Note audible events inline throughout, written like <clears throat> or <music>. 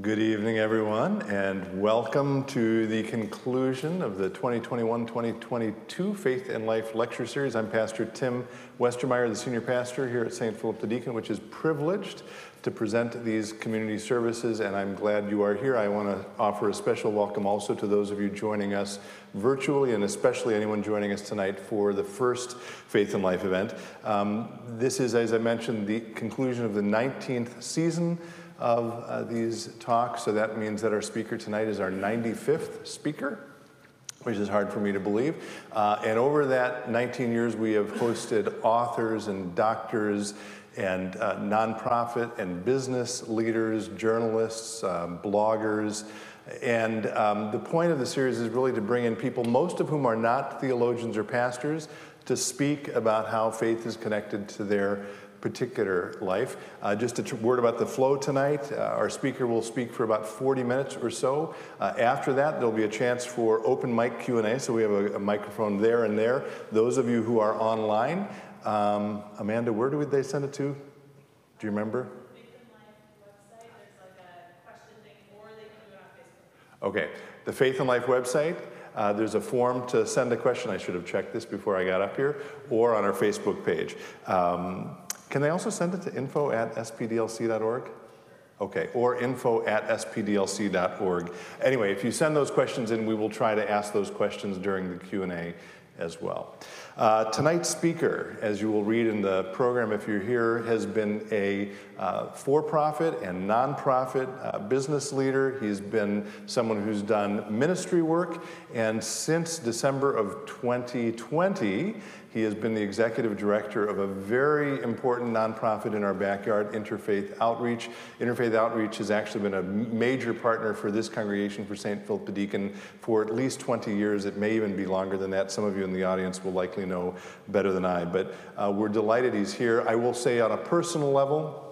Good evening, everyone, and welcome to the conclusion of the 2021 2022 Faith and Life Lecture Series. I'm Pastor Tim Westermeyer, the senior pastor here at St. Philip the Deacon, which is privileged to present these community services, and I'm glad you are here. I want to offer a special welcome also to those of you joining us virtually, and especially anyone joining us tonight for the first Faith and Life event. Um, this is, as I mentioned, the conclusion of the 19th season of uh, these talks. So that means that our speaker tonight is our 95th speaker, which is hard for me to believe. Uh, and over that 19 years, we have hosted authors and doctors and uh, nonprofit and business leaders, journalists, um, bloggers. And um, the point of the series is really to bring in people, most of whom are not theologians or pastors, to speak about how faith is connected to their particular life. Uh, just a word about the flow tonight. Uh, our speaker will speak for about 40 minutes or so. Uh, after that, there'll be a chance for open mic Q&A, so we have a, a microphone there and there. Those of you who are online, um, Amanda, where do they send it to? Do you remember? Okay, the Faith and Life website. Uh, there's a form to send a question. I should have checked this before I got up here, or on our Facebook page. Um, can they also send it to info at spdlc.org? Okay, or info at spdlc.org. Anyway, if you send those questions in, we will try to ask those questions during the Q&A as well. Uh, tonight's speaker, as you will read in the program if you're here, has been a uh, for profit and nonprofit uh, business leader. He's been someone who's done ministry work, and since December of 2020, he has been the executive director of a very important nonprofit in our backyard, Interfaith Outreach. Interfaith Outreach has actually been a major partner for this congregation for St. Philip the Deacon for at least 20 years. It may even be longer than that. Some of you in the audience will likely know better than I. But uh, we're delighted he's here. I will say, on a personal level,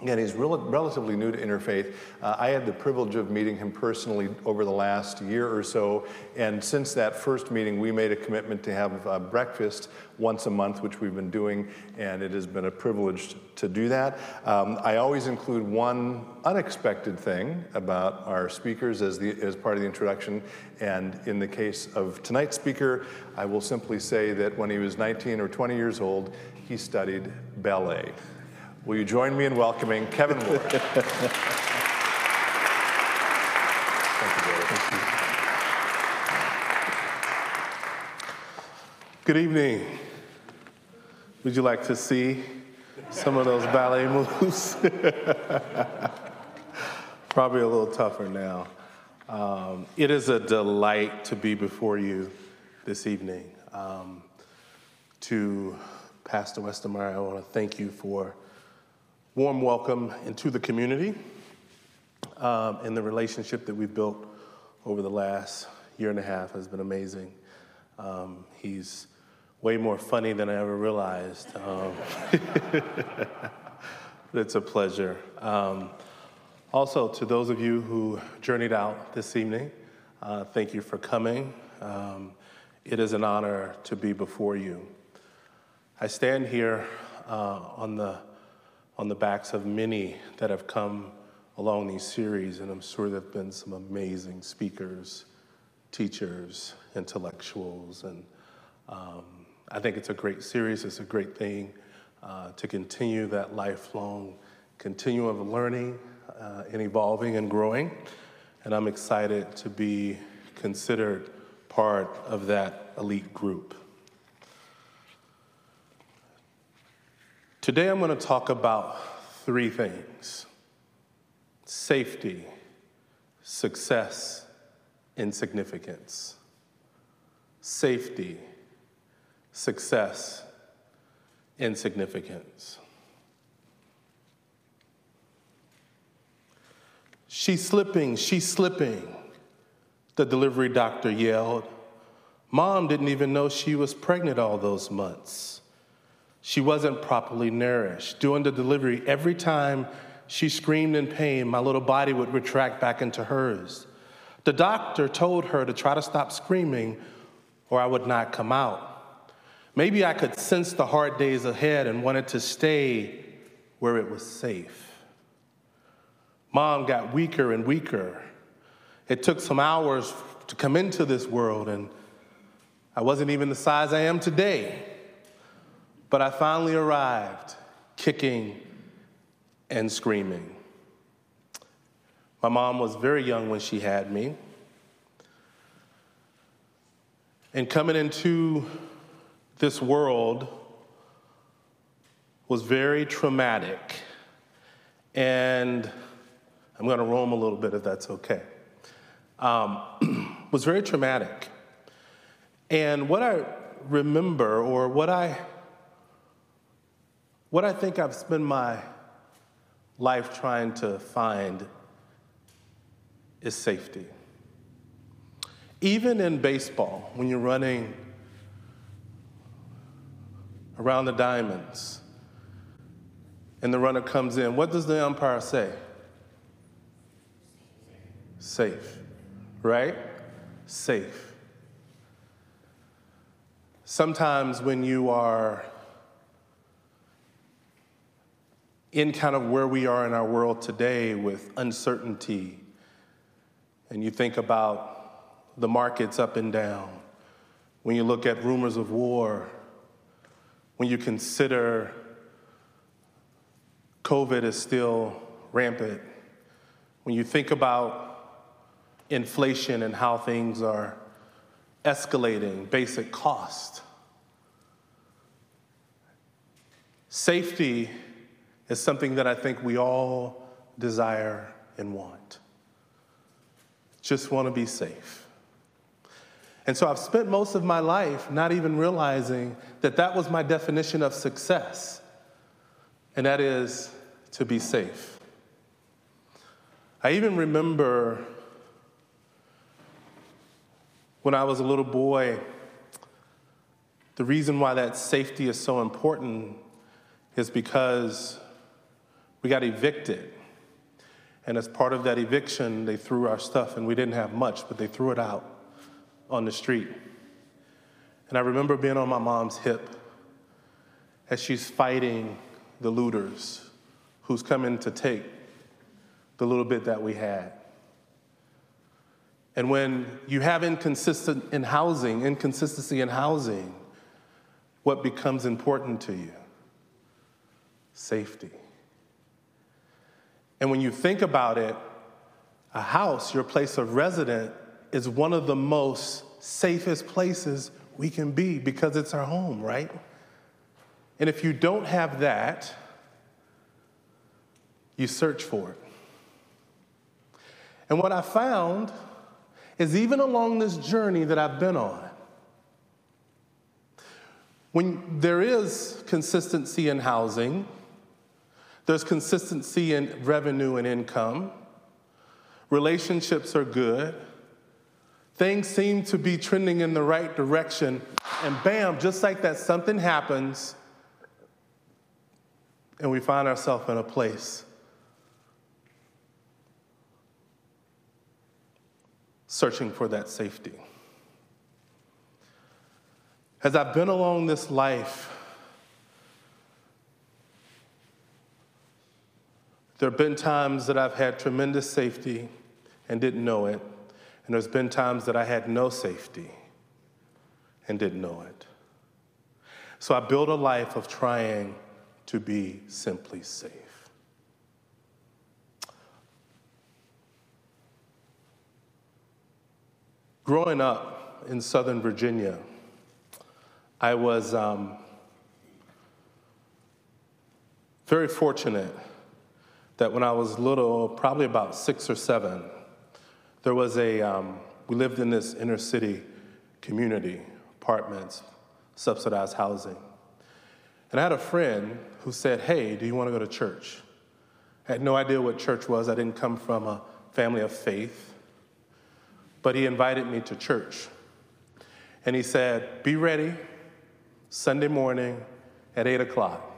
Again, he's rel- relatively new to interfaith. Uh, I had the privilege of meeting him personally over the last year or so, and since that first meeting, we made a commitment to have uh, breakfast once a month, which we've been doing, and it has been a privilege to do that. Um, I always include one unexpected thing about our speakers as, the, as part of the introduction, and in the case of tonight's speaker, I will simply say that when he was 19 or 20 years old, he studied ballet. Will you join me in welcoming Kevin Moore? Thank you, Good evening. Would you like to see some of those ballet <laughs> moves? <laughs> Probably a little tougher now. Um, it is a delight to be before you this evening. Um, to Pastor Westermeyer, I want to thank you for warm welcome into the community um, and the relationship that we've built over the last year and a half has been amazing. Um, he's way more funny than I ever realized. Um, <laughs> it's a pleasure. Um, also, to those of you who journeyed out this evening, uh, thank you for coming. Um, it is an honor to be before you. I stand here uh, on the on the backs of many that have come along these series, and I'm sure there have been some amazing speakers, teachers, intellectuals, and um, I think it's a great series. It's a great thing uh, to continue that lifelong continuum of learning uh, and evolving and growing. And I'm excited to be considered part of that elite group. Today I'm going to talk about three things safety, success, and significance. Safety, success, and significance. She's slipping, she's slipping, the delivery doctor yelled. Mom didn't even know she was pregnant all those months. She wasn't properly nourished. During the delivery, every time she screamed in pain, my little body would retract back into hers. The doctor told her to try to stop screaming or I would not come out. Maybe I could sense the hard days ahead and wanted to stay where it was safe. Mom got weaker and weaker. It took some hours to come into this world, and I wasn't even the size I am today. But I finally arrived, kicking and screaming. My mom was very young when she had me. And coming into this world was very traumatic. And I'm going to roam a little bit if that's okay. Um, <clears throat> was very traumatic. And what I remember, or what I, what I think I've spent my life trying to find, is safety. Even in baseball, when you're running around the diamonds and the runner comes in, what does the umpire say? Safe, right? Safe. Sometimes when you are in kind of where we are in our world today with uncertainty, and you think about the markets up and down, when you look at rumors of war, when you consider COVID is still rampant, when you think about inflation and how things are escalating, basic cost, safety is something that I think we all desire and want. Just want to be safe. And so I've spent most of my life not even realizing that that was my definition of success, and that is to be safe. I even remember when I was a little boy, the reason why that safety is so important is because we got evicted. And as part of that eviction, they threw our stuff, and we didn't have much, but they threw it out on the street. And I remember being on my mom's hip as she's fighting the looters who's coming to take the little bit that we had. And when you have inconsistent in housing, inconsistency in housing, what becomes important to you? Safety. And when you think about it, a house, your place of residence, is one of the most safest places we can be because it's our home, right? And if you don't have that, you search for it. And what I found is even along this journey that I've been on, when there is consistency in housing, there's consistency in revenue and income. Relationships are good. Things seem to be trending in the right direction. And bam, just like that, something happens, and we find ourselves in a place searching for that safety. As I've been along this life, There have been times that I've had tremendous safety and didn't know it, and there's been times that I had no safety and didn't know it. So I built a life of trying to be simply safe. Growing up in Southern Virginia, I was um, very fortunate that when I was little, probably about six or seven, there was a, um, we lived in this inner city community, apartments, subsidized housing. And I had a friend who said, Hey, do you want to go to church? I had no idea what church was. I didn't come from a family of faith. But he invited me to church. And he said, Be ready Sunday morning at 8 o'clock.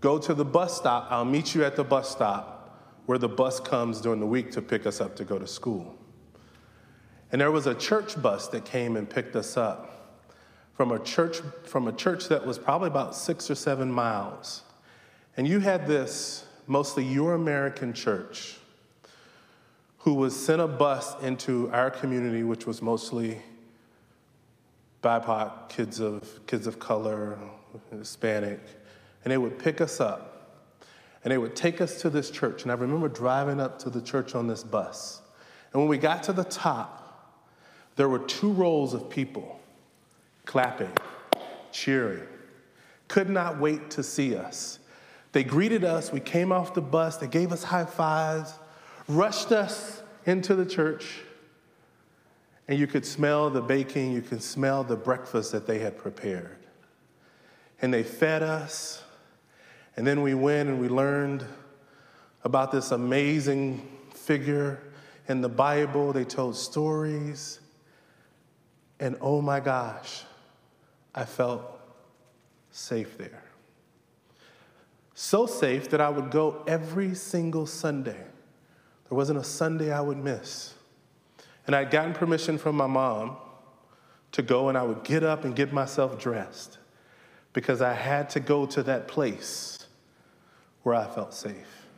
Go to the bus stop. I'll meet you at the bus stop where the bus comes during the week to pick us up to go to school. And there was a church bus that came and picked us up from a church from a church that was probably about 6 or 7 miles. And you had this mostly your American church, who was sent a bus into our community, which was mostly BIPOC, kids of, kids of color, Hispanic, and they would pick us up and they would take us to this church. And I remember driving up to the church on this bus. And when we got to the top, there were two rows of people clapping, cheering, could not wait to see us. They greeted us, we came off the bus, they gave us high fives, rushed us into the church, and you could smell the baking, you could smell the breakfast that they had prepared. And they fed us, and then we went and we learned about this amazing figure in the Bible. They told stories, and oh my gosh, I felt safe there. So safe that I would go every single Sunday. There wasn't a Sunday I would miss. And I'd gotten permission from my mom to go, and I would get up and get myself dressed because I had to go to that place where I felt safe.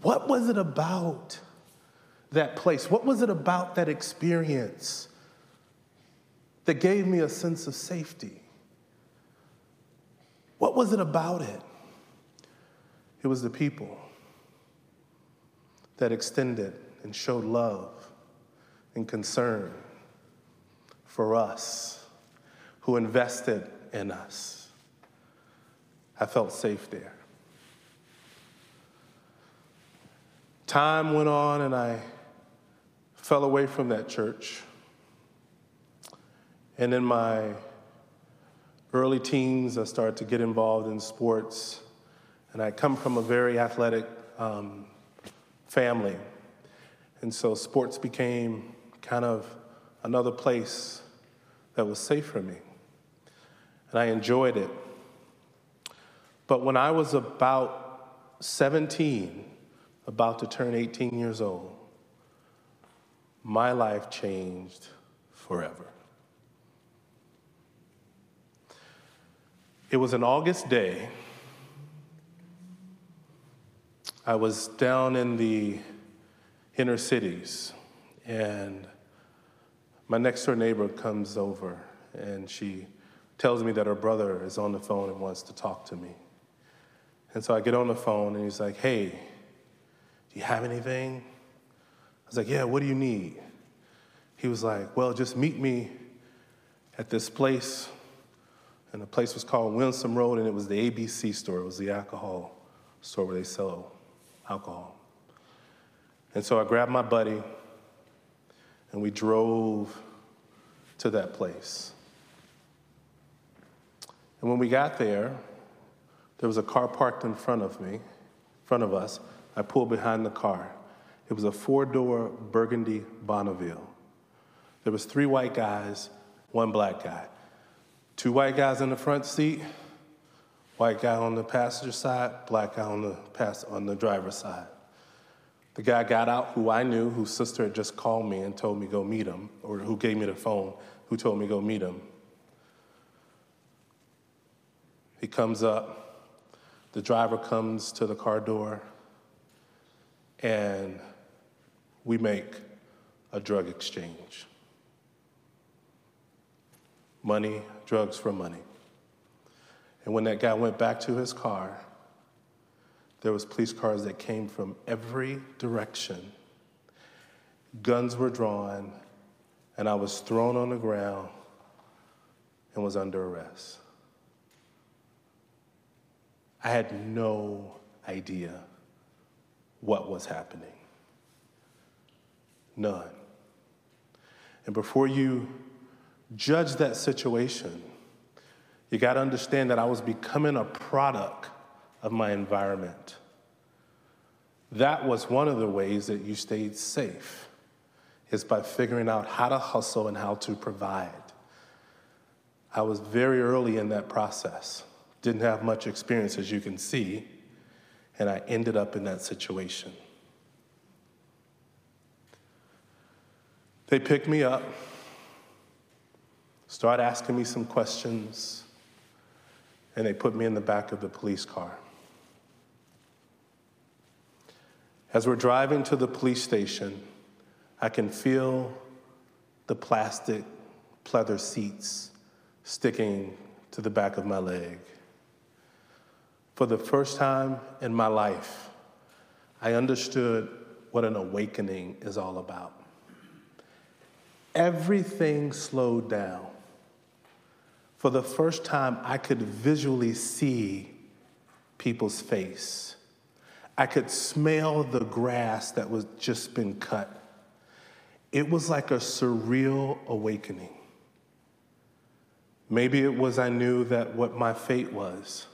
What was it about that place? What was it about that experience that gave me a sense of safety? What was it about it? It was the people that extended and showed love and concern for us, who invested in us. I felt safe there. Time went on and I fell away from that church. And in my early teens, I started to get involved in sports and I come from a very athletic um, family. And so sports became kind of another place that was safe for me. And I enjoyed it. But when I was about 17, about to turn 18 years old, my life changed forever. It was an August day I was down in the inner cities, and my next door neighbor comes over and she tells me that her brother is on the phone and wants to talk to me. And so I get on the phone and he's like, Hey, you have anything? I was like, Yeah, what do you need? He was like, Well, just meet me at this place. And the place was called Winsome Road, and it was the ABC store. It was the alcohol store where they sell alcohol. And so I grabbed my buddy and we drove to that place. And when we got there, there was a car parked in front of me, in front of us. I pulled behind the car. It was a four-door burgundy Bonneville. There was three white guys, one black guy. Two white guys in the front seat, White guy on the passenger side, black guy on the, pass, on the driver's side. The guy got out who I knew, whose sister had just called me and told me go meet him, or who gave me the phone, who told me go meet him. He comes up, the driver comes to the car door, and we make a drug exchange. Money, drugs for money. And when that guy went back to his car, there was police cars that came from every direction. Guns were drawn, and I was thrown on the ground and was under arrest. I had no idea what was happening. None. And before you judge that situation, you got to understand that I was becoming a product of my environment. That was one of the ways that you stayed safe, is by figuring out how to hustle and how to provide. I was very early in that process, didn't have much experience, as you can see, and I ended up in that situation. They picked me up, start asking me some questions and they put me in the back of the police car. As we're driving to the police station, I can feel the plastic pleather seats sticking to the back of my leg. For the first time in my life, I understood what an awakening is all about. Everything slowed down. For the first time, I could visually see people's face. I could smell the grass that was just been cut. It was like a surreal awakening. Maybe it was I knew that what my fate was.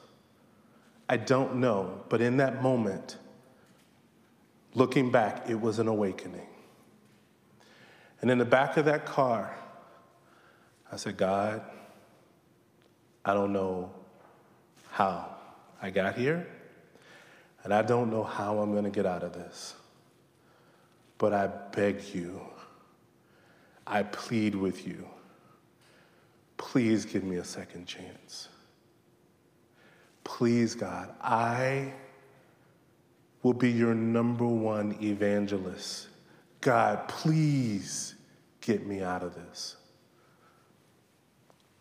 I don't know, but in that moment, looking back, it was an awakening. And in the back of that car, I said, God, I don't know how I got here, and I don't know how I'm going to get out of this. But I beg you, I plead with you, please give me a second chance. Please, God, I will be your number one evangelist. God, please get me out of this.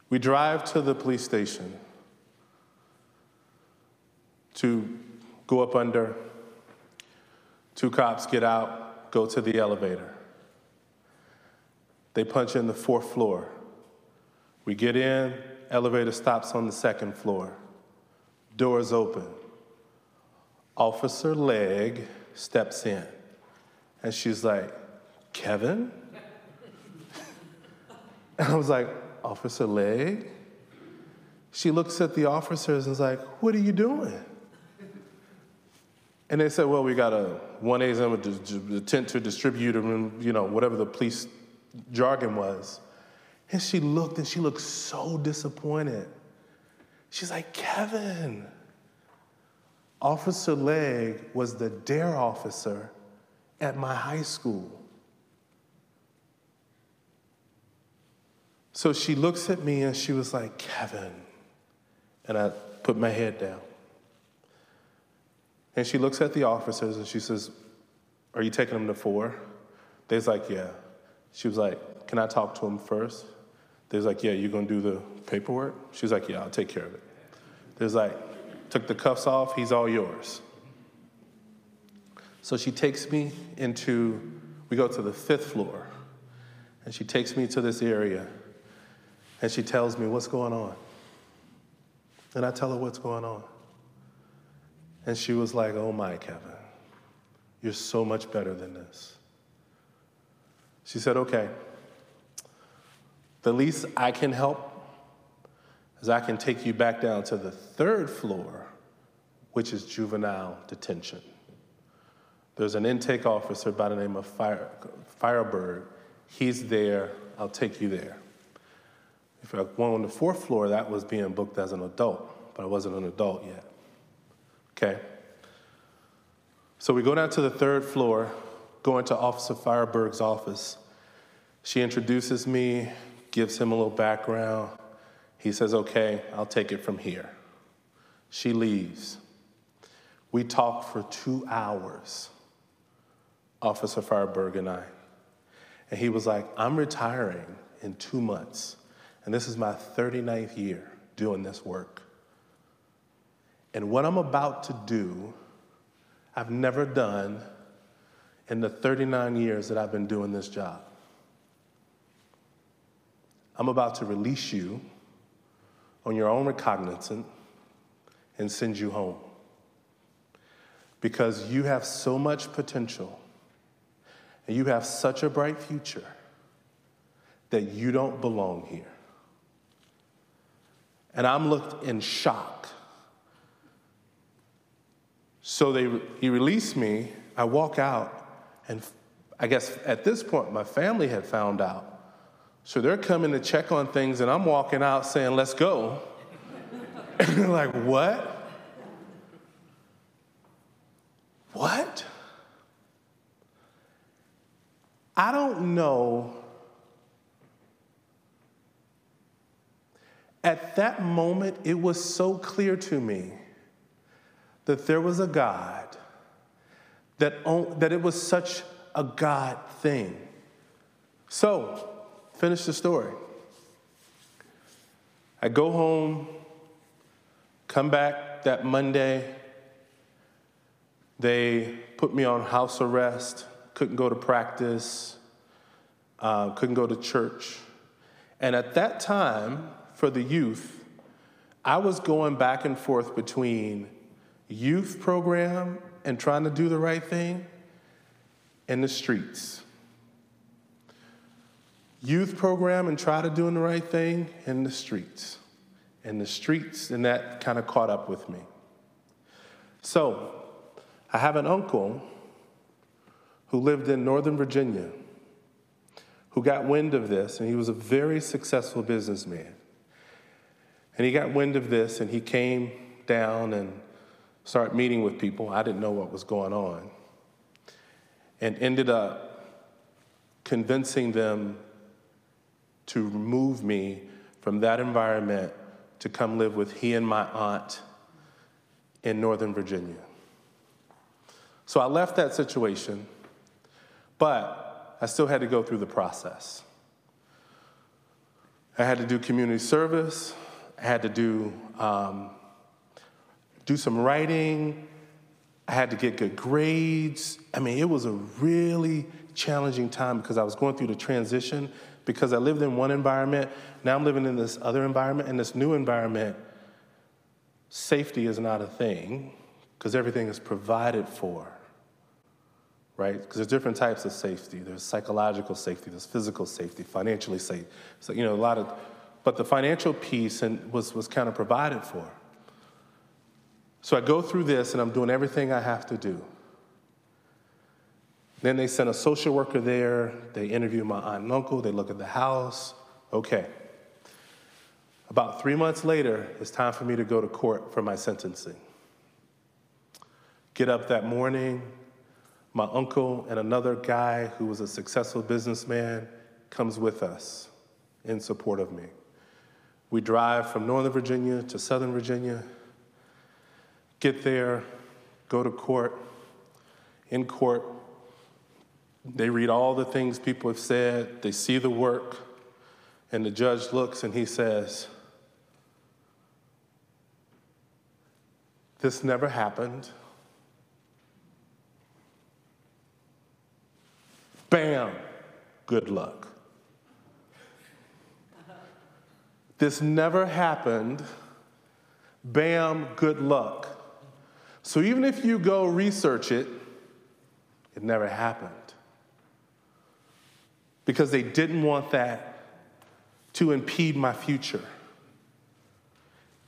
We drive to the police station to go up under. Two cops get out, go to the elevator. They punch in the fourth floor. We get in, elevator stops on the second floor. Doors open. Officer Legg steps in. And she's like, Kevin? <laughs> and I was like, Officer Legg? She looks at the officers and is like, What are you doing? And they said, Well, we got a 1A intent to distribute, you know, whatever the police jargon was. And she looked and she looked so disappointed. She's like, Kevin. Officer Legg was the DARE officer at my high school. So she looks at me and she was like, Kevin. And I put my head down. And she looks at the officers and she says, Are you taking them to four? They's like, Yeah. She was like, Can I talk to him first? They like, Yeah, you're gonna do the paperwork? She was like, Yeah, I'll take care of it. They was like, Took the cuffs off, he's all yours. So she takes me into, we go to the fifth floor, and she takes me to this area and she tells me, What's going on? And I tell her what's going on. And she was like, Oh my, Kevin, you're so much better than this. She said, Okay, the least I can help is I can take you back down to the third floor, which is juvenile detention. There's an intake officer by the name of Fire, Fireberg. He's there. I'll take you there. If I went on the fourth floor, that was being booked as an adult, but I wasn't an adult yet. Okay? So we go down to the third floor, go into Officer Fireberg's office. She introduces me, gives him a little background. He says, Okay, I'll take it from here. She leaves. We talk for two hours, Officer Fireberg and I. And he was like, I'm retiring in two months. And this is my 39th year doing this work. And what I'm about to do, I've never done in the 39 years that I've been doing this job. I'm about to release you on your own recognizance and send you home. Because you have so much potential and you have such a bright future that you don't belong here. And I'm looked in shock. So they, he released me. I walk out, and I guess at this point, my family had found out. So they're coming to check on things, and I'm walking out saying, Let's go. and <laughs> they're like, What? What? I don't know At that moment, it was so clear to me that there was a God that, that it was such a God thing. So, finish the story. I go home, come back that Monday. They put me on house arrest, couldn't go to practice, uh, couldn't go to church. And at that time, for the youth, I was going back and forth between youth program and trying to do the right thing and the streets. Youth program and try to doing the right thing in the streets. And the streets, and that kind of caught up with me. So, I have an uncle who lived in Northern Virginia who got wind of this, and he was a very successful businessman. And he got wind of this, and he came down and started meeting with people. I didn't know what was going on. And ended up convincing them to remove me from that environment to come live with he and my aunt in Northern Virginia. So I left that situation, but I still had to go through the process. I had to do community service, I had to do, um, do some writing, I had to get good grades. I mean, it was a really challenging time because I was going through the transition because I lived in one environment, now I'm living in this other environment, and this new environment, safety is not a thing because everything is provided for, right? Because there's different types of safety. There's psychological safety, there's physical safety, financially safe. So, you know, a lot of, but the financial piece and was, was kind of provided for. So I go through this and I'm doing everything I have to do. Then they sent a social worker there. They interview my aunt and uncle. They look at the house. Okay. About three months later, it's time for me to go to court for my sentencing. Get up that morning. My uncle and another guy who was a successful businessman comes with us in support of me. We drive from Northern Virginia to Southern Virginia, get there, go to court. In court, they read all the things people have said, they see the work, and the judge looks and he says, This never happened. Bam, good luck. This never happened. Bam, good luck. So even if you go research it, it never happened because they didn't want that to impede my future.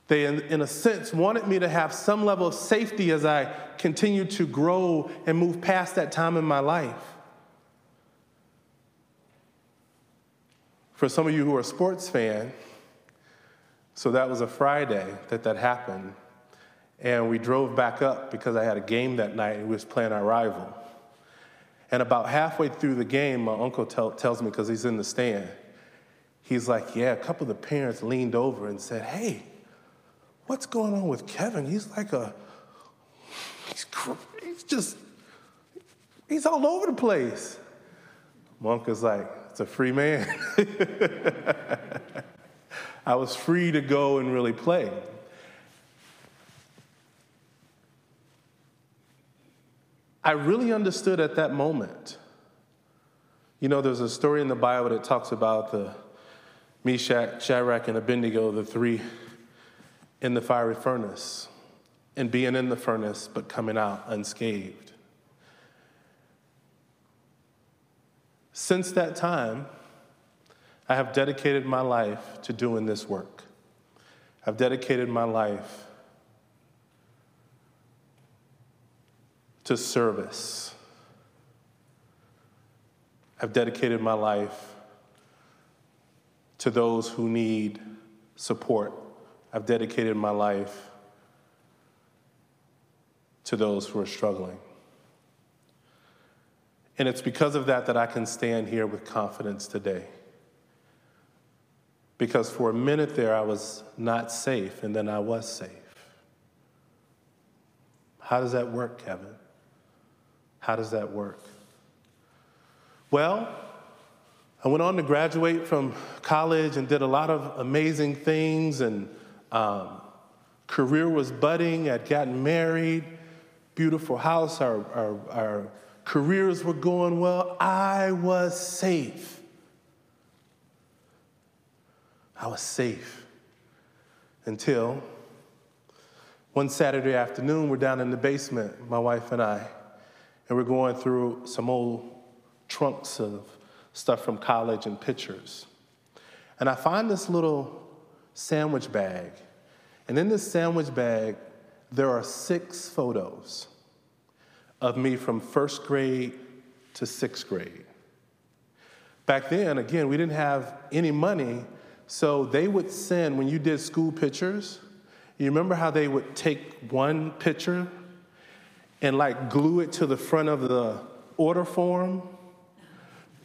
They, in, in, a sense, wanted me to have some level of safety as I continued to grow and move past that time in my life. For some of you who are sports fan, so that was a Friday that that happened. And we drove back up because I had a game that night and we was playing our rival. And about halfway through the game, my uncle tell, tells me, because he's in the stand, he's like, Yeah, a couple of the parents leaned over and said, Hey, what's going on with Kevin? He's like a, he's, he's just, he's all over the place. My uncle's like, It's a free man. <laughs> I was free to go and really play. I really understood at that moment. You know, there's a story in the Bible that talks about the Meshach, Shadrach, and Abednego, the three in the fiery furnace, and being in the furnace but coming out unscathed. Since that time, I have dedicated my life to doing this work. I've dedicated my life to service. I've dedicated my life to those who need support. I've dedicated my life to those who are struggling. And it's because of that that I can stand here with confidence today. Because for a minute there, I was not safe, and then I was safe. How does that work, Kevin? How does that work? Well, I went on to graduate from college and did a lot of amazing things, and um, career was budding. I'd gotten married, beautiful house, our, our, our careers were going well. I was safe. I was safe until one Saturday afternoon, we're down in the basement, my wife and I, and we're going through some old trunks of stuff from college and pictures. And I find this little sandwich bag. And in this sandwich bag, there are six photos of me from first grade to sixth grade. Back then, again, we didn't have any money, so they would send, when you did school pictures, you remember how they would take one picture and like glue it to the front of the order form,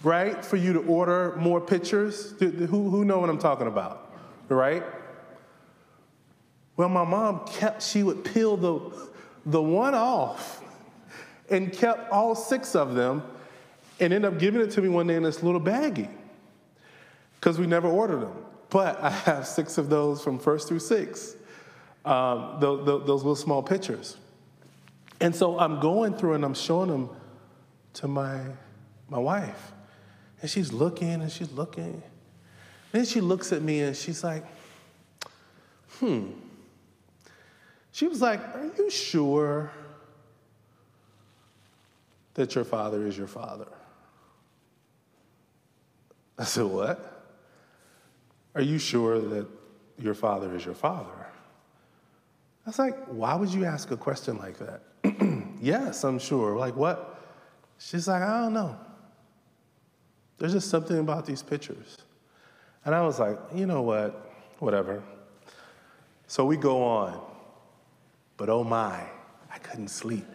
right? For you to order more pictures? Who, who know what I'm talking about, right? Well, my mom kept, she would peel the, the one off and kept all six of them and ended up giving it to me one day in this little baggie because we never ordered them. But I have six of those from first through six, um, the, those little small pictures. And so I'm going through and I'm showing them to my, my wife. And she's looking and she's looking. Then she looks at me and she's like, hmm. She was like, Are you sure that your father is your father? I said, What? Are you sure that your father is your father? I was like, Why would you ask a question like that? <clears throat> yes, I'm sure. Like, what? She's like, I don't know. There's just something about these pictures. And I was like, you know what? Whatever. So we go on. But oh my, I couldn't sleep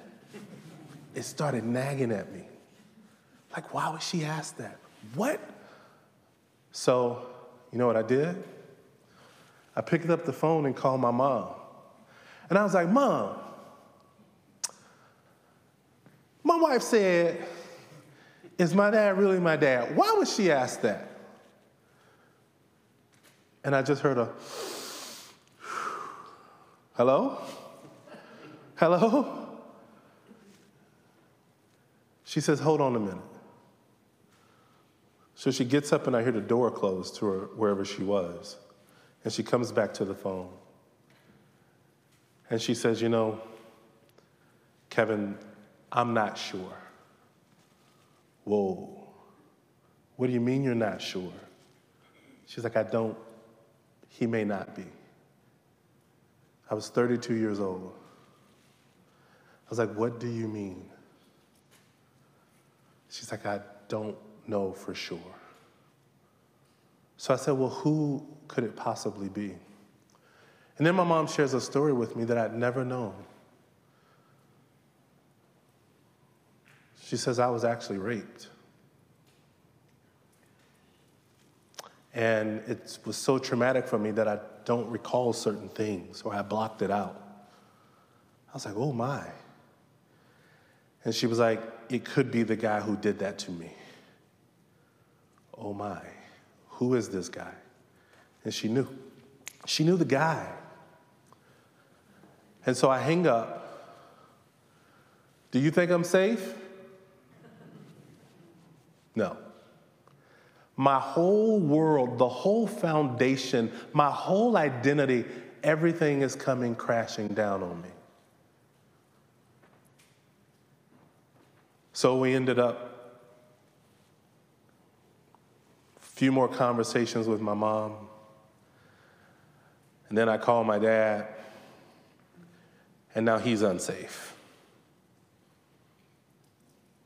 it started nagging at me. Like, why would she ask that? What? So, you know what I did? I picked up the phone and called my mom. And I was like, Mom, my wife said, Is my dad really my dad? Why would she ask that? And I just heard a, <sighs> Hello? Hello? She says, Hold on a minute. So she gets up, and I hear the door close to her wherever she was. And she comes back to the phone. And she says, You know, Kevin, I'm not sure. Whoa. What do you mean you're not sure? She's like, I don't, he may not be. I was 32 years old. I was like, What do you mean? She's like, I don't know for sure. So I said, Well, who could it possibly be? And then my mom shares a story with me that I'd never known. She says, I was actually raped. And it was so traumatic for me that I don't recall certain things or I blocked it out. I was like, oh my. And she was like, It could be the guy who did that to me. Oh my, who is this guy? And she knew. She knew the guy. And so I hang up. Do you think I'm safe? No. My whole world, the whole foundation, my whole identity, everything is coming crashing down on me. So we ended up a few more conversations with my mom. And then I called my dad, and now he's unsafe.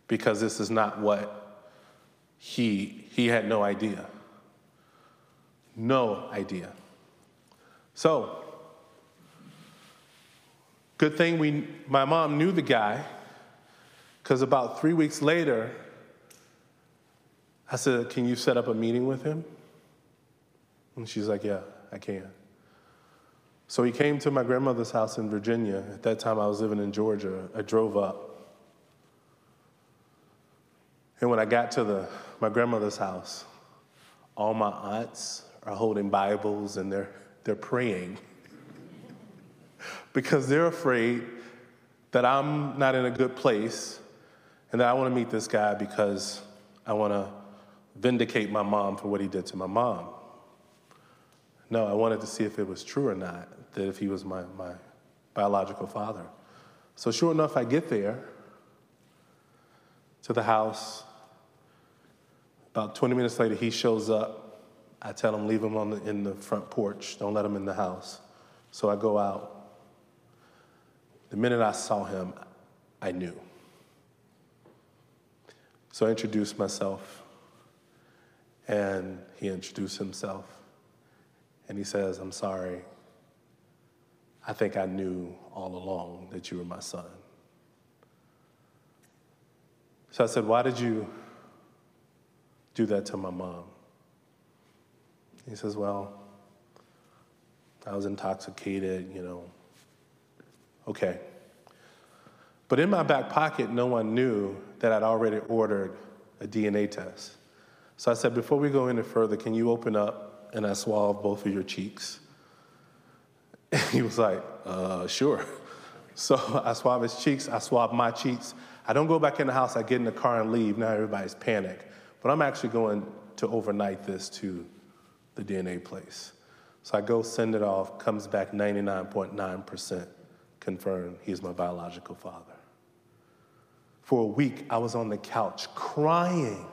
Because this is not what he he had no idea. No idea. So, good thing we my mom knew the guy because about three weeks later, I said, Can you set up a meeting with him? And she's like, Yeah, I can. So he came to my grandmother's house in Virginia. At that time, I was living in Georgia. I drove up. And when I got to the, my grandmother's house, all my aunts are holding Bibles and they're, they're praying because they're afraid that I'm not in a good place and that I want to meet this guy because I want to vindicate my mom for what he did to my mom. No, I wanted to see if it was true or not, that if he was my, my biological father. So, sure enough, I get there to the house. About 20 minutes later, he shows up. I tell him, leave him on the, in the front porch, don't let him in the house. So I go out. The minute I saw him, I knew. So I introduced myself, and he introduced himself. And he says, I'm sorry. I think I knew all along that you were my son. So I said, Why did you do that to my mom? He says, Well, I was intoxicated, you know. Okay. But in my back pocket, no one knew that I'd already ordered a DNA test. So I said, Before we go any further, can you open up and I swab both of your cheeks? And <laughs> he was like, uh, sure. <laughs> So I swab his cheeks, I swab my cheeks. I don't go back in the house, I get in the car and leave. Now everybody's panicked. But I'm actually going to overnight this to the DNA place. So I go send it off, comes back 99.9% confirmed he's my biological father. For a week, I was on the couch crying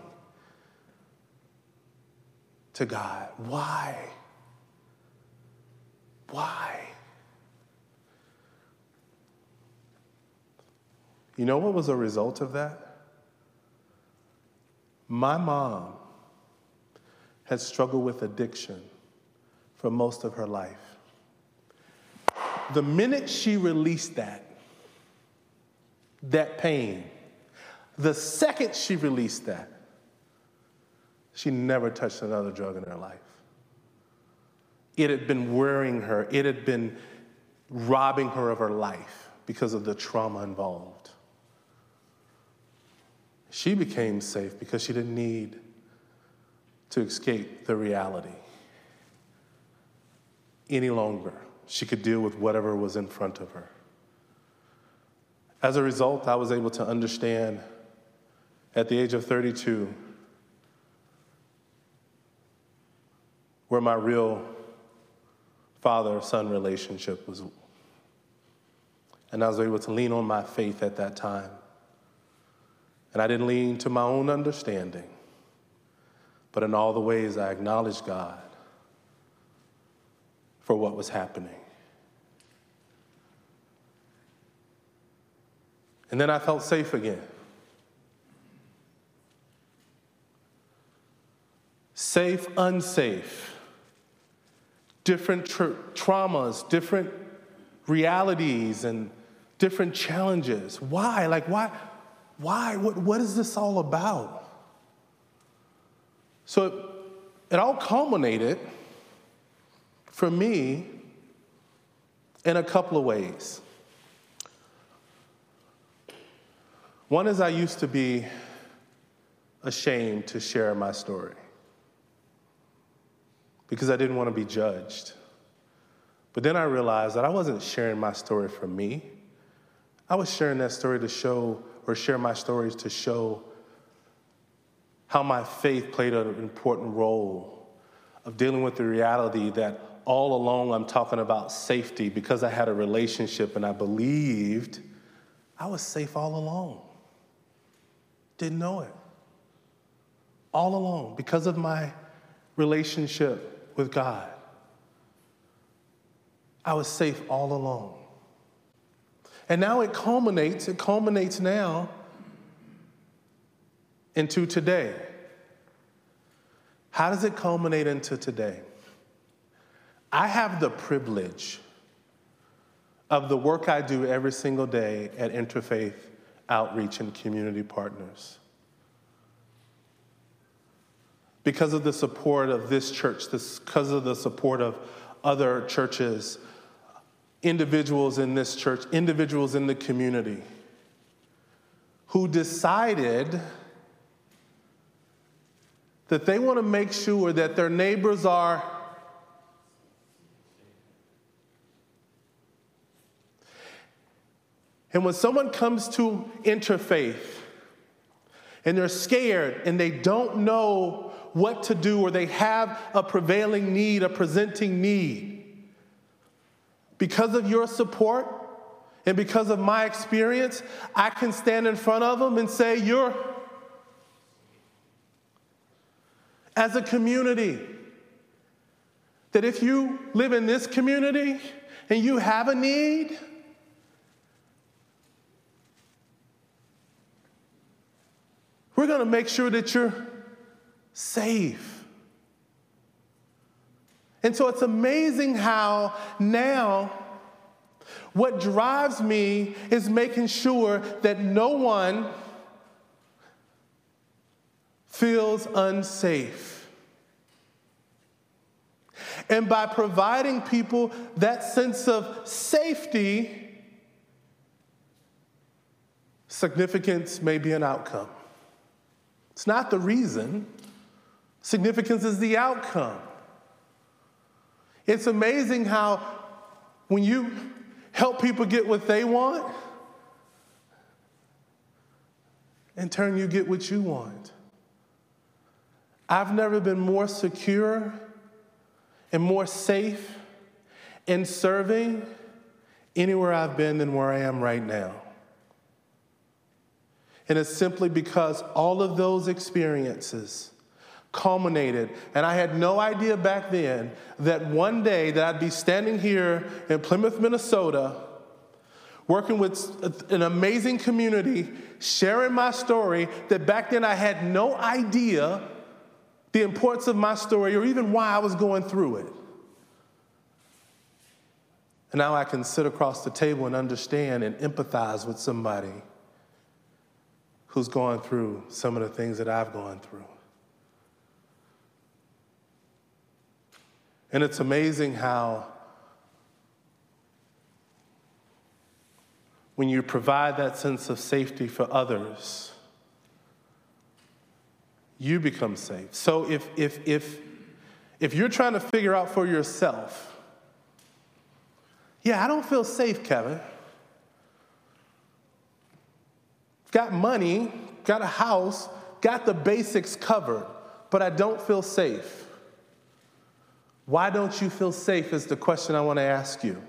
to God. Why? Why? You know what was a result of that? My mom had struggled with addiction for most of her life. The minute she released that, that pain, the second she released that, she never touched another drug in her life. It had been wearing her, it had been robbing her of her life because of the trauma involved. She became safe because she didn't need to escape the reality any longer. She could deal with whatever was in front of her. As a result, I was able to understand at the age of 32 where my real father son relationship was. And I was able to lean on my faith at that time. And I didn't lean to my own understanding, but in all the ways I acknowledged God for what was happening. And then I felt safe again. Safe, unsafe different tra- traumas, different realities, and different challenges. Why? Like, why? Why? What, what is this all about? So it, it all culminated for me in a couple of ways. One is I used to be ashamed to share my story because I didn't want to be judged. But then I realized that I wasn't sharing my story for me. I was sharing that story to show, or share my stories to show how my faith played an important role of dealing with the reality that all along I'm talking about safety because I had a relationship and I believed I was safe all along. Didn't know it. All along because of my relationship with God. I was safe all along. And now it culminates, it culminates now into today. How does it culminate into today? I have the privilege of the work I do every single day at Interfaith Outreach and Community Partners because of the support of this church, this, because of the support of other churches, individuals in this church, individuals in the community who decided that they want to make sure that their neighbors are And when someone comes to interfaith and they're scared and they don't know what to do or they have a prevailing need, a presenting need, because of your support and because of my experience, I can stand in front of them and say, You're, as a community, that if you live in this community and you have a need, We're going to make sure that you're safe. And so it's amazing how now what drives me is making sure that no one feels unsafe. And by providing people that sense of safety, significance may be an outcome. It's not the reason, significance is the outcome. It's amazing how when you help people get what they want, in turn, you get what you want. I've never been more secure and more safe in serving anywhere I've been than where I am right now. And it's simply because all of those experiences culminated and i had no idea back then that one day that i'd be standing here in plymouth minnesota working with an amazing community sharing my story that back then i had no idea the importance of my story or even why i was going through it and now i can sit across the table and understand and empathize with somebody who's gone through some of the things that I've gone through. And it's amazing how, when you provide that sense of safety for others, you become safe. So if, if, if, if you're trying to figure out for yourself, yeah, I don't feel safe, Kevin. got money, got a house, got the basics covered, but I don't feel safe. Why don't you feel safe is the question I want to ask you.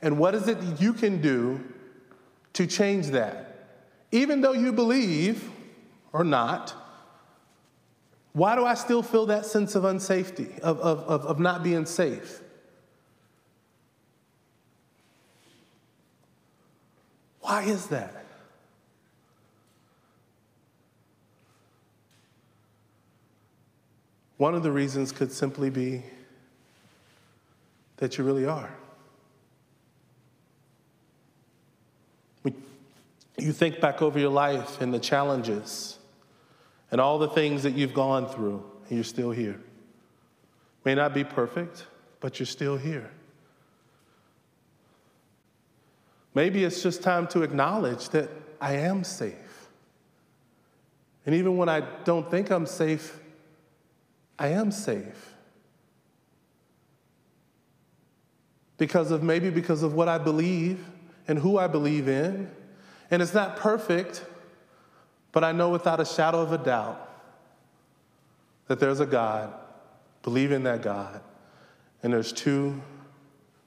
And what is it you can do to change that? Even though you believe or not, why do I still feel that sense of unsafety, of, of, of, of not being safe? Why is that? One of the reasons could simply be that you really are. You think back over your life and the challenges and all the things that you've gone through, and you're still here. May not be perfect, but you're still here. Maybe it's just time to acknowledge that I am safe. And even when I don't think I'm safe, I am safe. Because of maybe because of what I believe and who I believe in. And it's not perfect, but I know without a shadow of a doubt that there's a God, believe in that God. And there's two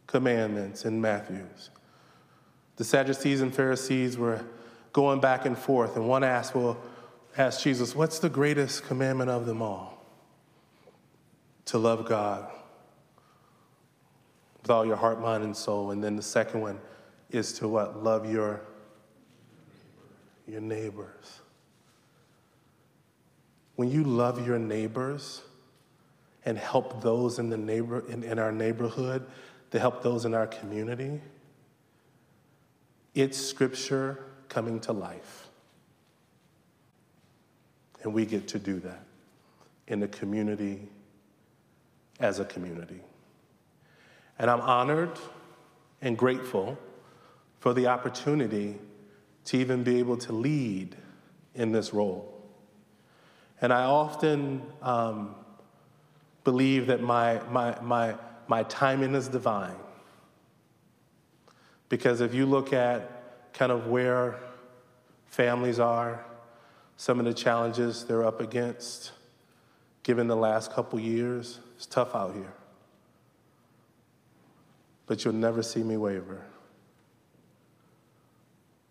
commandments in Matthew's. The Sadducees and Pharisees were going back and forth, and one asked, Well, asked Jesus, What's the greatest commandment of them all? To love God with all your heart, mind, and soul. And then the second one is to what? Love your, your neighbors. When you love your neighbors and help those in, the neighbor, in, in our neighborhood, to help those in our community, it's scripture coming to life. And we get to do that in the community as a community. And I'm honored and grateful for the opportunity to even be able to lead in this role. And I often um, believe that my, my, my, my timing is divine. Because if you look at kind of where families are, some of the challenges they're up against, given the last couple years, it's tough out here. But you'll never see me waver.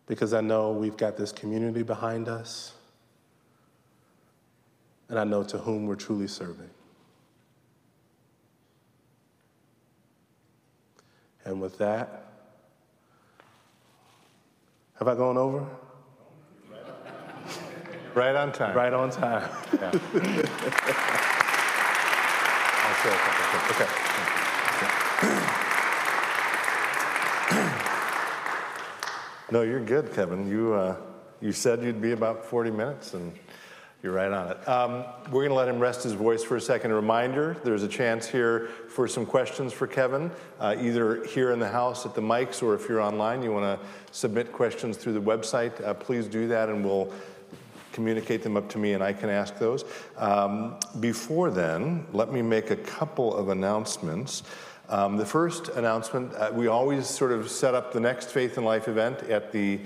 Because I know we've got this community behind us, and I know to whom we're truly serving. And with that, have I gone over? Right on time. Right on time. Yeah. <laughs> Say a. Okay. <clears throat> No, you're good, Kevin. You, uh, you said you'd be about 40 minutes, and you're right on it. Um, we're going to let him rest his voice for a second. A reminder there's a chance here for some questions for Kevin, uh, either here in the house at the mics, or if you're online, you want to submit questions through the website, uh, please do that, and we'll communicate them up to me and I can ask those. Um, before then, let me make a couple of announcements. Um, the first announcement, uh, we always sort of set up the next Faith and Life event at the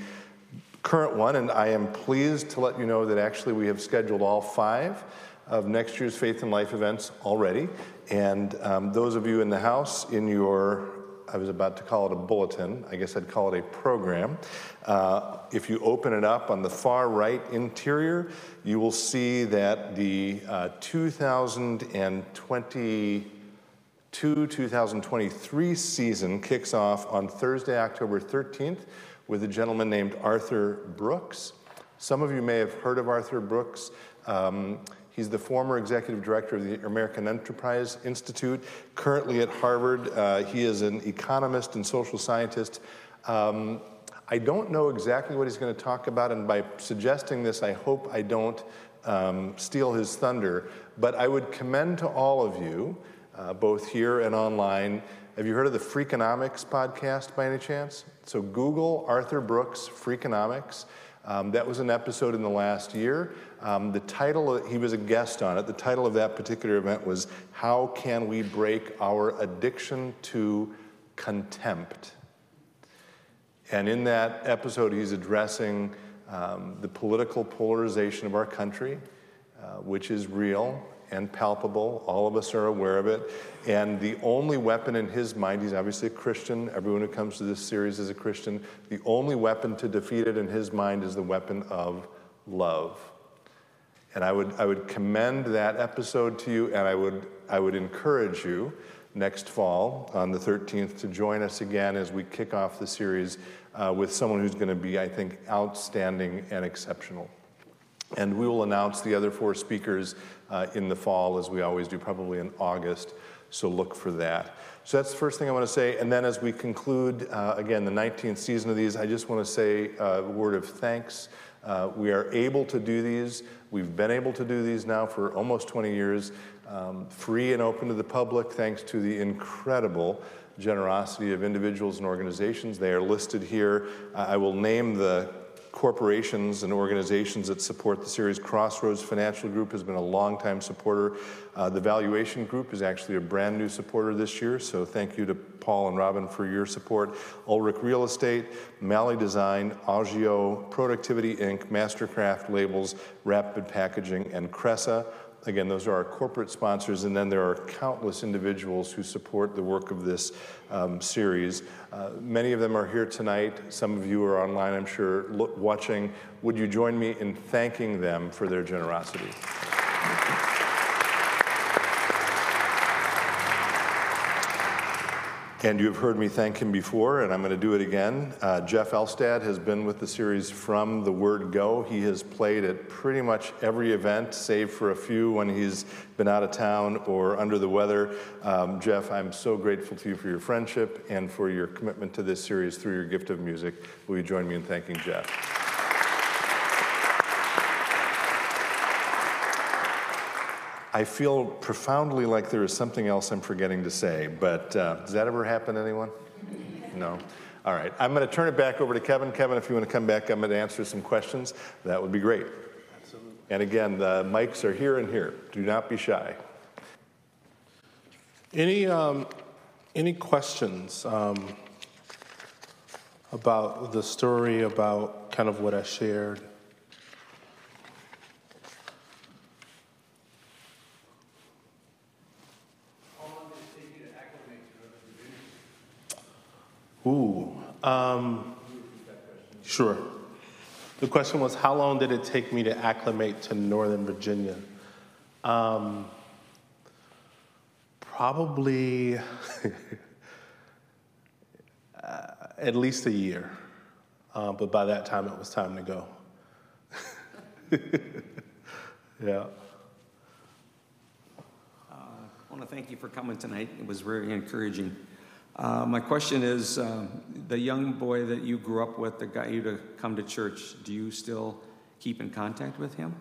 current one, and I am pleased to let you know that actually we have scheduled all five of next year's Faith and Life events already. And um, those of you in the house, in your, I was about to call it a bulletin, I guess I'd call it a program. Uh, if you open it up on the far right interior, you will see that the uh, 2020 2023 season kicks off on Thursday, October 13th, with a gentleman named Arthur Brooks. Some of you may have heard of Arthur Brooks. Um, he's the former executive director of the American Enterprise Institute, currently at Harvard. Uh, he is an economist and social scientist. Um, I don't know exactly what he's going to talk about, and by suggesting this, I hope I don't um, steal his thunder. But I would commend to all of you uh, both here and online. Have you heard of the Freakonomics podcast by any chance? So Google Arthur Brooks Freakonomics. Um, that was an episode in the last year. Um, the title, he was a guest on it. The title of that particular event was How Can We Break Our Addiction to Contempt? And in that episode, he's addressing um, the political polarization of our country, uh, which is real and palpable. All of us are aware of it. And the only weapon in his mind, he's obviously a Christian. Everyone who comes to this series is a Christian. The only weapon to defeat it in his mind is the weapon of love. And I would, I would commend that episode to you, and I would, I would encourage you next fall on the 13th to join us again as we kick off the series uh, with someone who's going to be, I think, outstanding and exceptional. And we will announce the other four speakers uh, in the fall, as we always do, probably in August. So look for that. So that's the first thing I want to say. And then as we conclude, uh, again, the 19th season of these, I just want to say a word of thanks. Uh, we are able to do these. We've been able to do these now for almost 20 years, um, free and open to the public, thanks to the incredible generosity of individuals and organizations. They are listed here. I will name the corporations and organizations that support the series. Crossroads Financial Group has been a longtime supporter. Uh, the Valuation Group is actually a brand new supporter this year, so thank you to Paul and Robin for your support. Ulrich Real Estate, Mali Design, Agio, Productivity Inc., Mastercraft Labels, Rapid Packaging, and Cressa. Again, those are our corporate sponsors, and then there are countless individuals who support the work of this um, series. Uh, many of them are here tonight. Some of you are online, I'm sure, look, watching. Would you join me in thanking them for their generosity? And you've heard me thank him before, and I'm going to do it again. Uh, Jeff Elstad has been with the series from the word go. He has played at pretty much every event, save for a few when he's been out of town or under the weather. Um, Jeff, I'm so grateful to you for your friendship and for your commitment to this series through your gift of music. Will you join me in thanking Jeff? I feel profoundly like there is something else I'm forgetting to say, but uh, does that ever happen to anyone? No? All right. I'm going to turn it back over to Kevin. Kevin, if you want to come back, I'm going to answer some questions. That would be great. Absolutely. And again, the mics are here and here. Do not be shy. Any, um, any questions um, about the story, about kind of what I shared? Ooh, um, sure. The question was, how long did it take me to acclimate to Northern Virginia? Um, probably <laughs> uh, at least a year, uh, but by that time it was time to go. <laughs> yeah. I want to thank you for coming tonight. It was very encouraging. Uh, my question is uh, the young boy that you grew up with that got you to come to church, do you still keep in contact with him?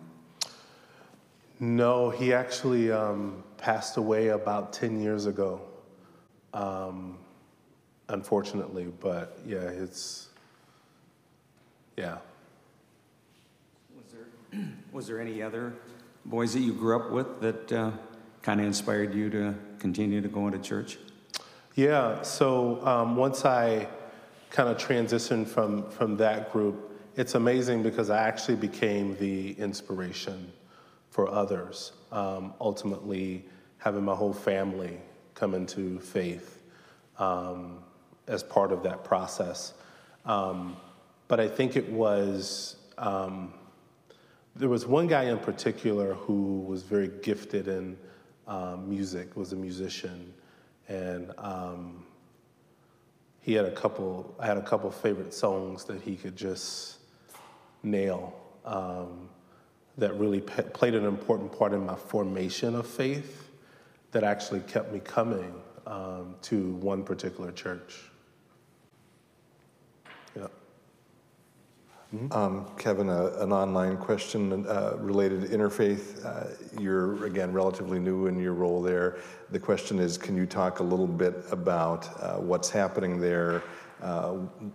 No, he actually um, passed away about 10 years ago, um, unfortunately. But yeah, it's, yeah. Was there, was there any other boys that you grew up with that uh, kind of inspired you to continue to go into church? Yeah, so um, once I kind of transitioned from, from that group, it's amazing because I actually became the inspiration for others, um, ultimately having my whole family come into faith um, as part of that process. Um, but I think it was, um, there was one guy in particular who was very gifted in um, music, was a musician and um, he had a couple. I had a couple favorite songs that he could just nail. Um, that really pe- played an important part in my formation of faith. That actually kept me coming um, to one particular church. Um, Kevin, a, an online question uh, related to interfaith. Uh, you're, again, relatively new in your role there. The question is can you talk a little bit about uh, what's happening there? Uh,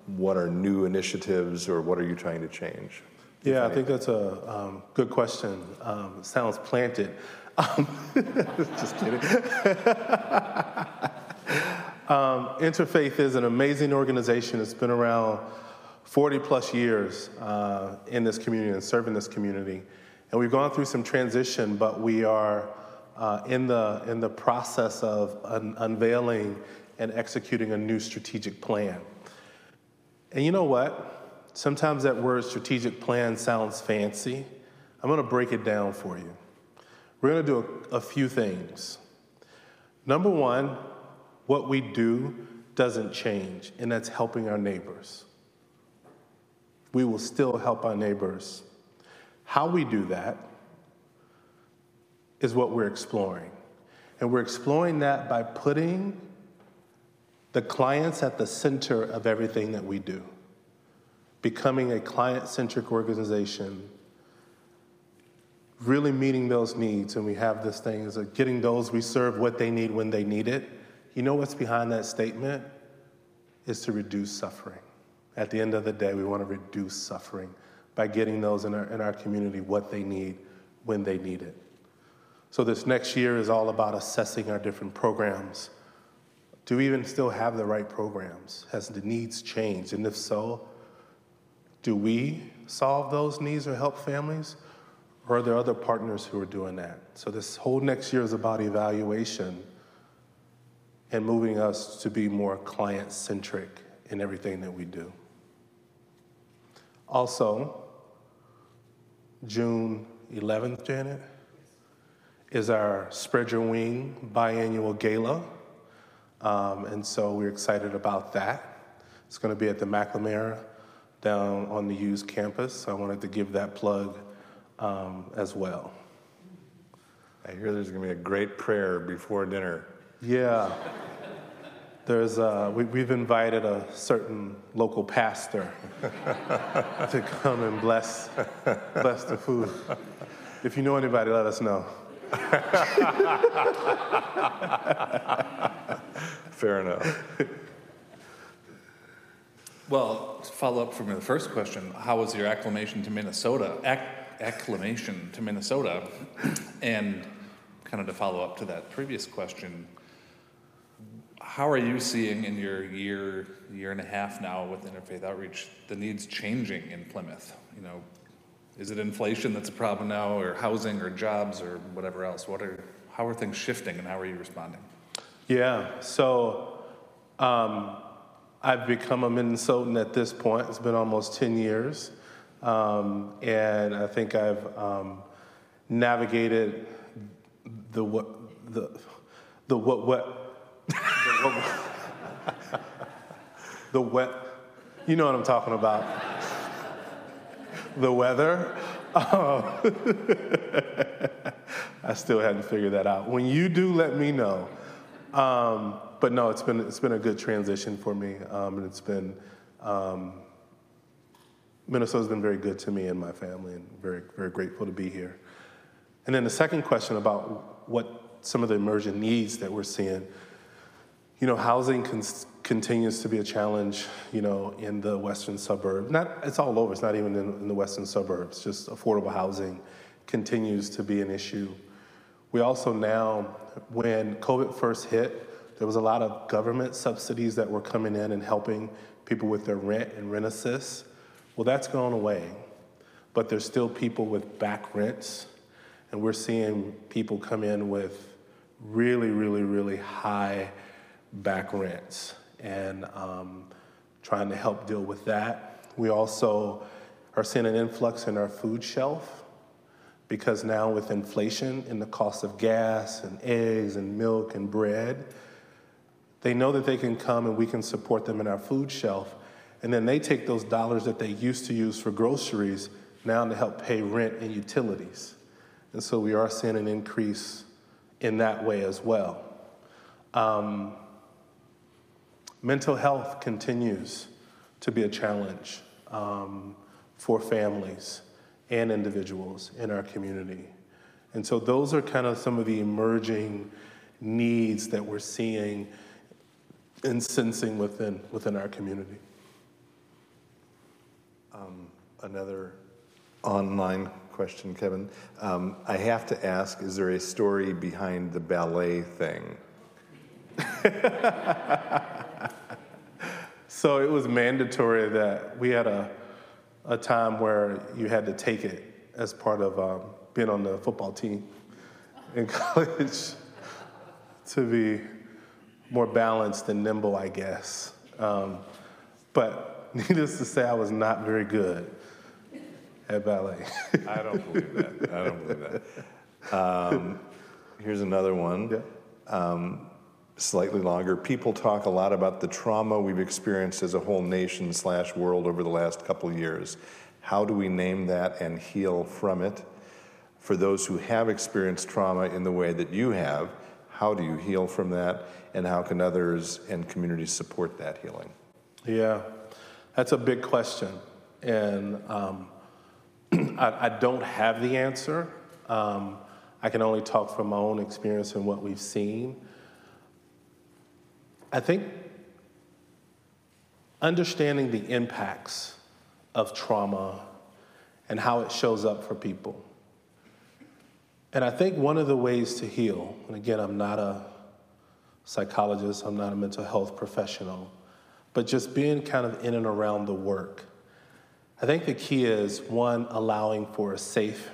what are new initiatives or what are you trying to change? Yeah, I think that's a um, good question. Um, sounds planted. Um, <laughs> just kidding. <laughs> Um, Interfaith is an amazing organization. It's been around 40 plus years uh, in this community and serving this community. And we've gone through some transition, but we are uh, in, the, in the process of un- unveiling and executing a new strategic plan. And you know what? Sometimes that word strategic plan sounds fancy. I'm to break it down for you. We're to do a, a few things. Number one, what we do doesn't change, and that's helping our neighbors we will still help our neighbors. How we do that is what we're exploring. And we're exploring that by putting the clients at the center of everything that we do, becoming a client centric organization, really meeting those needs. And we have this thing is getting those we serve what they need when they need it. You know what's behind that statement? Is to reduce suffering. At the end of the day, we want to reduce suffering by getting those in our, in our community what they need when they need it. So, this next year is all about assessing our different programs. Do we even still have the right programs? Has the needs changed? And if so, do we solve those needs or help families? Or are there other partners who are doing that? So, this whole next year is about evaluation and moving us to be more client centric in everything that we do. Also, June 11th, Janet, is our Spread Your Wing biannual gala. Um, and so we're excited about that. It's going to be at the McLemore down on the Hughes campus. So I wanted to give that plug um, as well. I hear there's going to be a great prayer before dinner. Yeah. There's, uh, we, we've invited a certain local pastor <laughs> to come and bless, bless the food. If you know anybody, let us know. <laughs> Fair enough. Well, to follow up from the first question, how was your acclamation to Minnesota? Ac- acclimation to Minnesota. And kind of to follow up to that previous question, how are you seeing in your year, year and a half now with Interfaith Outreach, the needs changing in Plymouth? You know, is it inflation that's a problem now, or housing, or jobs, or whatever else? What are, how are things shifting, and how are you responding? Yeah, so um, I've become a Minnesotan at this point. It's been almost 10 years. Um, and I think I've um, navigated the what, the, the what, what, the <laughs> wet, you know what I'm talking about. the weather. Um, <laughs> I still hadn't figured that out. When you do, let me know. Um, but no, it's been it's been a good transition for me, um, and it's been um, Minnesota's been very good to me and my family, and very very grateful to be here. And then the second question about what some of the emergent needs that we're seeing. You know, housing con- continues to be a challenge. You know, in the western suburbs. Not it's all over. It's not even in, in the western suburbs. Just affordable housing continues to be an issue. We also now, when COVID first hit, there was a lot of government subsidies that were coming in and helping people with their rent and rent assist. Well, that's gone away, but there's still people with back rents, and we're seeing people come in with really, really, really high back rents, and um, trying to help deal with that. We also are seeing an influx in our food shelf because now with inflation and the cost of gas and eggs and milk and bread, they know that they can come and we can support them in our food shelf. And then they take those dollars that they used to use for groceries now to help pay rent and utilities. And so we are seeing an increase in that way as well. Um, mental health continues to be a challenge um, for families and individuals in our community. And so those are kind of some of the emerging needs that we're seeing and sensing within, within our community. Um, another online question, Kevin. Um, I have to ask, is there a story behind the ballet thing? <laughs> so it was mandatory that we had a a time where you had to take it as part of um, being on the football team <laughs> in college to be more balanced and nimble, I guess. Um, but <laughs> needless to say, I was not very good at ballet. <laughs> I don't believe that. I don't believe that. Um, here's another one. Yeah. Um, slightly longer. People talk a lot about the trauma we've experienced as a whole nation slash world over the last couple years. How do we name that and heal from it? For those who have experienced trauma in the way that you have, how do you heal from that? And how can others and communities support that healing? Yeah, that's a big question. And um, <clears throat> I, I, don't have the answer. Um, I can only talk from my own experience and what we've seen. I think understanding the impacts of trauma and how it shows up for people. And I think one of the ways to heal, and again, I'm not a psychologist, I'm not a mental health professional, but just being kind of in and around the work. I think the key is one, allowing for a safe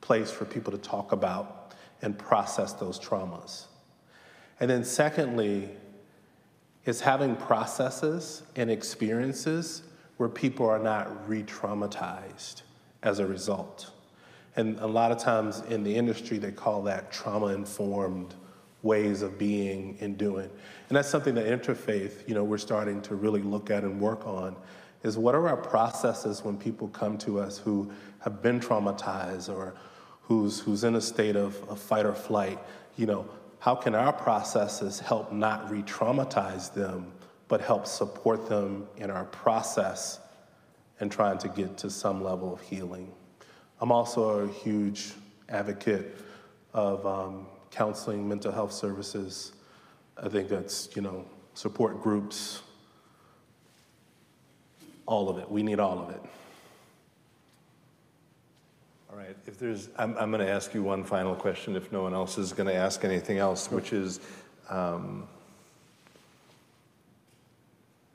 place for people to talk about and process those traumas. And then, secondly, is having processes and experiences where people are not re traumatized as a result. And a lot of times in the industry, they call that trauma informed ways of being and doing. And that's something that interfaith, you know, we're starting to really look at and work on is what are our processes when people come to us who have been traumatized or who's, who's in a state of, of fight or flight, you know, how can our processes help not re traumatize them, but help support them in our process and trying to get to some level of healing? I'm also a huge advocate of um, counseling, mental health services. I think that's, you know, support groups, all of it. We need all of it. All right, if there's, I'm, I'm going to ask you one final question if no one else is going to ask anything else, which is, um,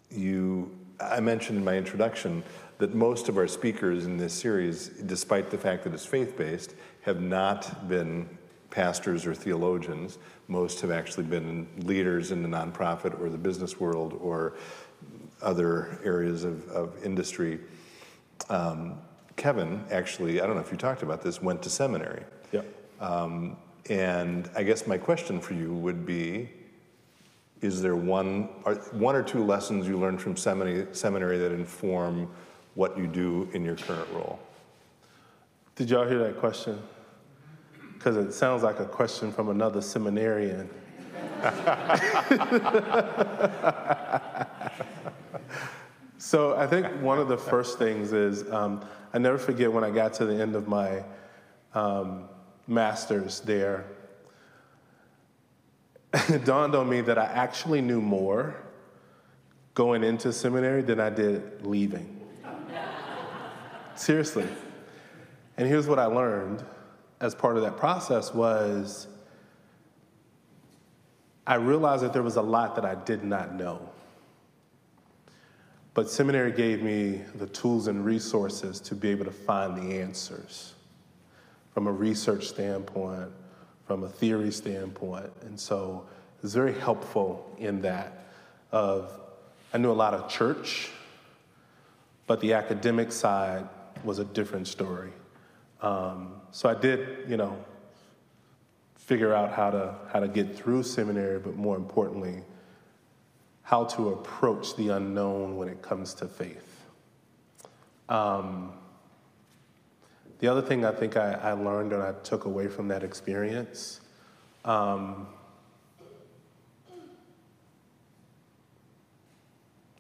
you, I mentioned in my introduction that most of our speakers in this series, despite the fact that it's faith-based, have not been pastors or theologians. Most have actually been leaders in the nonprofit or the business world or other areas of, of industry. Um, Kevin, actually, I don't know if you talked about this, went to seminary. Yep. Um, and I guess my question for you would be is there one, or one or two lessons you learned from seminary, seminary that inform what you do in your current role? Did y'all hear that question? Because it sounds like a question from another seminarian. <laughs> so I think one of the first things is um, I never forget when I got to the end of my um, master's there, <laughs> it dawned on me that I actually knew more going into seminary than I did leaving. <laughs> Seriously. And here's what I learned as part of that process was I realized that there was a lot that I did not know. But seminary gave me the tools and resources to be able to find the answers from a research standpoint, from a theory standpoint. And so it was very helpful in that of I knew a lot of church, but the academic side was a different story. Um, so I did, you know, figure out how to how to get through seminary, but more importantly, how to approach the unknown when it comes to faith. Um, the other thing I think I, I, learned and I took away from that experience um,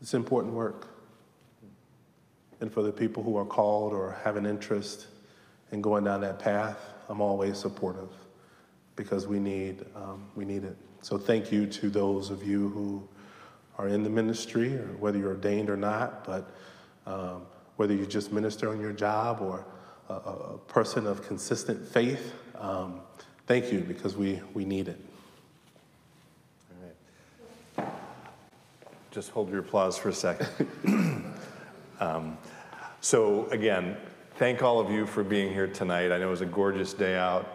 it's important work. And for the people who are called or have an interest in going down that path, I'm always supportive because we need, um, we need it. So thank you to those of you who are in the ministry, or whether you're ordained or not, but um, whether you just minister on your job or a, a person of consistent faith, um, thank you because we, we need it. All right. Just hold your applause for a second. <coughs> um, so, again, thank all of you for being here tonight. I know it was a gorgeous day out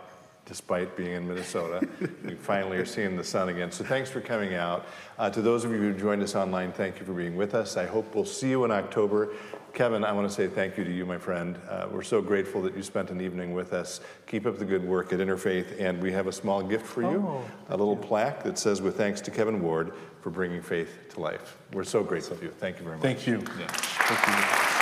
despite being in Minnesota. <laughs> we finally are seeing the sun again. So thanks for coming out. Uh, to those of you who joined us online, thank you for being with us. I hope we'll see you in October. Kevin, I want to say thank you to you, my friend. Uh, we're so grateful that you spent an evening with us. Keep up the good work at Interfaith, and we have a small gift for you oh, a little plaque that says, with thanks to Kevin Ward for bringing faith to life. We're so grateful to you. Thank you very much. Thank you. Yeah. Thank you.